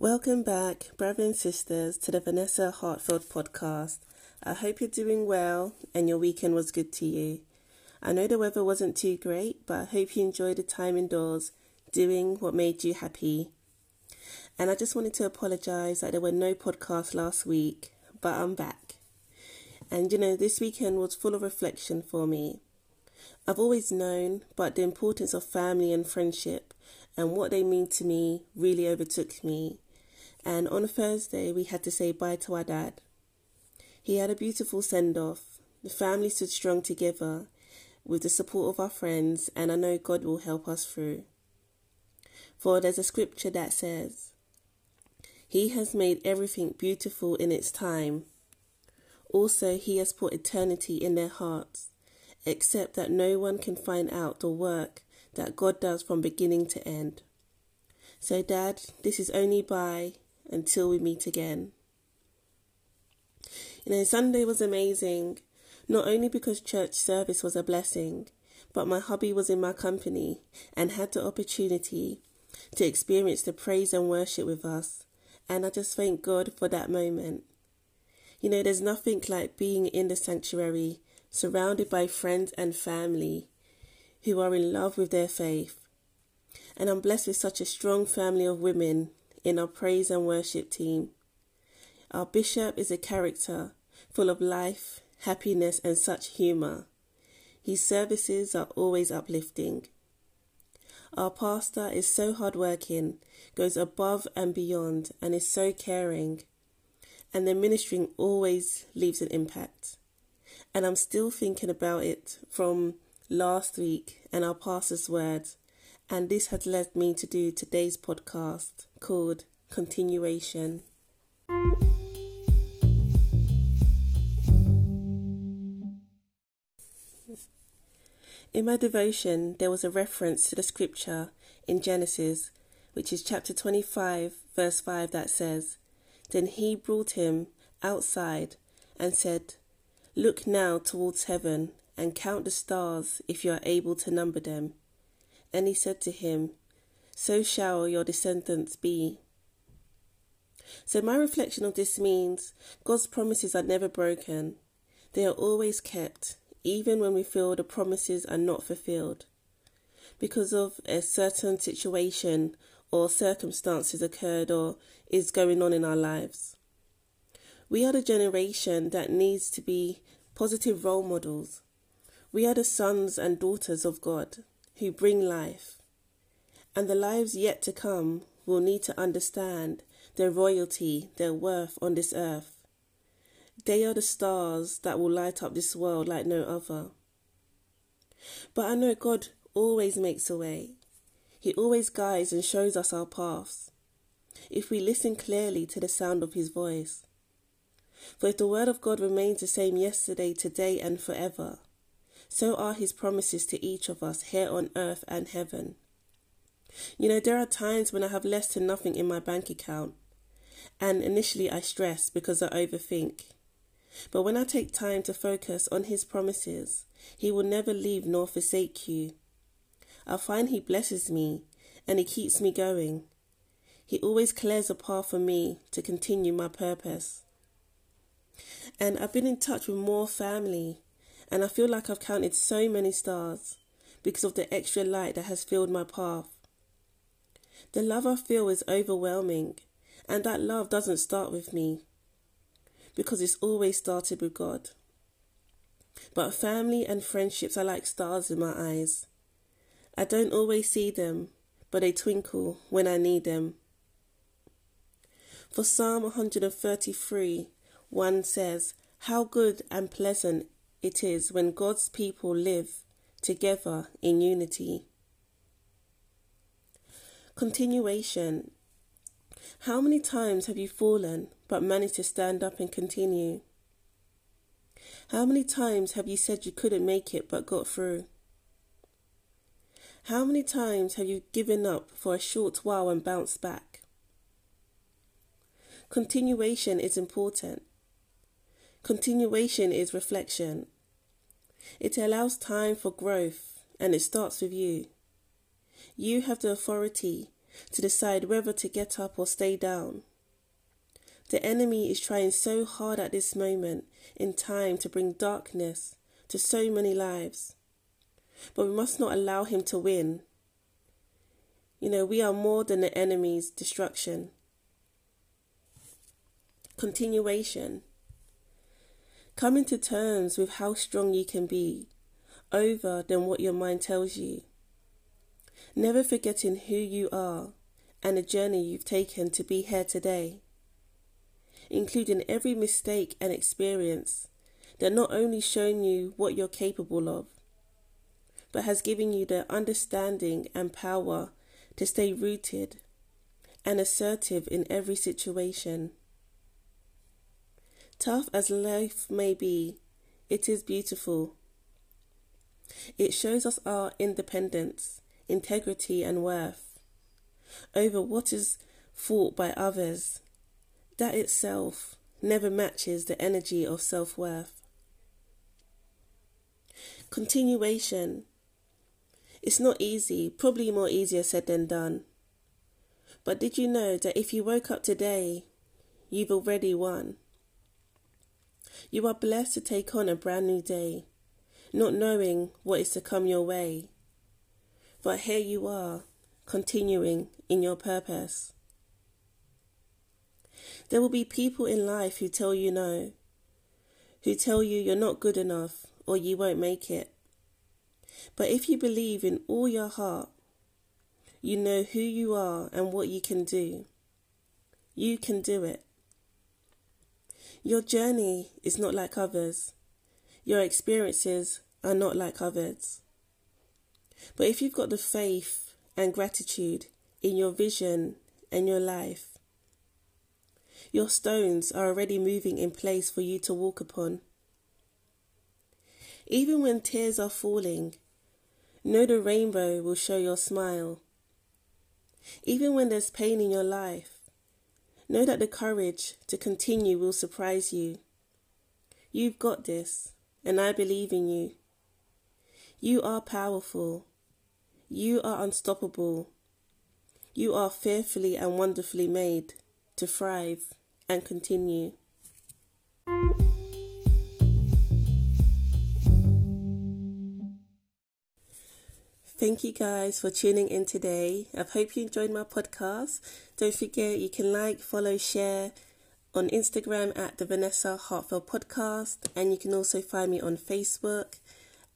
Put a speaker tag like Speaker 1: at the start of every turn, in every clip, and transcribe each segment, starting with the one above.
Speaker 1: Welcome back, brothers and sisters, to the Vanessa Hartfield podcast. I hope you're doing well and your weekend was good to you. I know the weather wasn't too great, but I hope you enjoyed the time indoors doing what made you happy. And I just wanted to apologize that there were no podcasts last week, but I'm back. And you know, this weekend was full of reflection for me. I've always known, but the importance of family and friendship and what they mean to me really overtook me and on a Thursday we had to say bye to our dad. He had a beautiful send off. The family stood strong together with the support of our friends, and I know God will help us through. For there's a scripture that says, He has made everything beautiful in its time. Also, He has put eternity in their hearts, except that no one can find out the work that God does from beginning to end. So, Dad, this is only bye until we meet again. You know, Sunday was amazing, not only because church service was a blessing, but my hubby was in my company and had the opportunity to experience the praise and worship with us. And I just thank God for that moment. You know, there's nothing like being in the sanctuary, surrounded by friends and family who are in love with their faith. And I'm blessed with such a strong family of women in our praise and worship team. Our bishop is a character full of life, happiness, and such humour. His services are always uplifting. Our pastor is so hardworking, goes above and beyond, and is so caring. And the ministering always leaves an impact. And I'm still thinking about it from last week and our pastor's words and this has led me to do today's podcast called Continuation. In my devotion, there was a reference to the scripture in Genesis, which is chapter 25, verse 5, that says, Then he brought him outside and said, Look now towards heaven and count the stars if you are able to number them. And he said to him, So shall your descendants be. So, my reflection of this means God's promises are never broken, they are always kept, even when we feel the promises are not fulfilled. Because of a certain situation or circumstances occurred or is going on in our lives. We are the generation that needs to be positive role models. We are the sons and daughters of God who bring life. And the lives yet to come will need to understand their royalty, their worth on this earth. They are the stars that will light up this world like no other. But I know God always makes a way. He always guides and shows us our paths, if we listen clearly to the sound of His voice. For if the word of God remains the same yesterday, today, and forever, so are his promises to each of us here on earth and heaven. You know, there are times when I have less to nothing in my bank account, and initially I stress because I overthink. But when I take time to focus on his promises, he will never leave nor forsake you. I find he blesses me and he keeps me going. He always clears a path for me to continue my purpose. And I've been in touch with more family and I feel like I've counted so many stars because of the extra light that has filled my path. The love I feel is overwhelming, and that love doesn't start with me because it's always started with God. But family and friendships are like stars in my eyes. I don't always see them, but they twinkle when I need them. For Psalm 133 1 says, How good and pleasant it is when God's people live together in unity. Continuation. How many times have you fallen but managed to stand up and continue? How many times have you said you couldn't make it but got through? How many times have you given up for a short while and bounced back? Continuation is important. Continuation is reflection. It allows time for growth and it starts with you. You have the authority to decide whether to get up or stay down. The enemy is trying so hard at this moment in time to bring darkness to so many lives. But we must not allow him to win. You know, we are more than the enemy's destruction. Continuation. Coming to terms with how strong you can be over than what your mind tells you. Never forgetting who you are and the journey you've taken to be here today, including every mistake and experience that not only shown you what you're capable of, but has given you the understanding and power to stay rooted and assertive in every situation. Tough as life may be, it is beautiful. It shows us our independence, integrity, and worth over what is thought by others. That itself never matches the energy of self worth. Continuation. It's not easy, probably more easier said than done. But did you know that if you woke up today, you've already won? You are blessed to take on a brand new day, not knowing what is to come your way. But here you are, continuing in your purpose. There will be people in life who tell you no, who tell you you're not good enough or you won't make it. But if you believe in all your heart, you know who you are and what you can do. You can do it. Your journey is not like others. Your experiences are not like others. But if you've got the faith and gratitude in your vision and your life, your stones are already moving in place for you to walk upon. Even when tears are falling, know the rainbow will show your smile. Even when there's pain in your life, Know that the courage to continue will surprise you. You've got this, and I believe in you. You are powerful. You are unstoppable. You are fearfully and wonderfully made to thrive and continue. Thank you guys for tuning in today. I hope you enjoyed my podcast. Don't forget you can like, follow, share on Instagram at the Vanessa Heartfelt Podcast, and you can also find me on Facebook.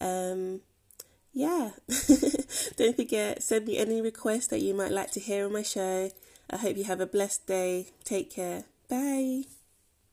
Speaker 1: Um, yeah, don't forget send me any requests that you might like to hear on my show. I hope you have a blessed day. Take care. Bye.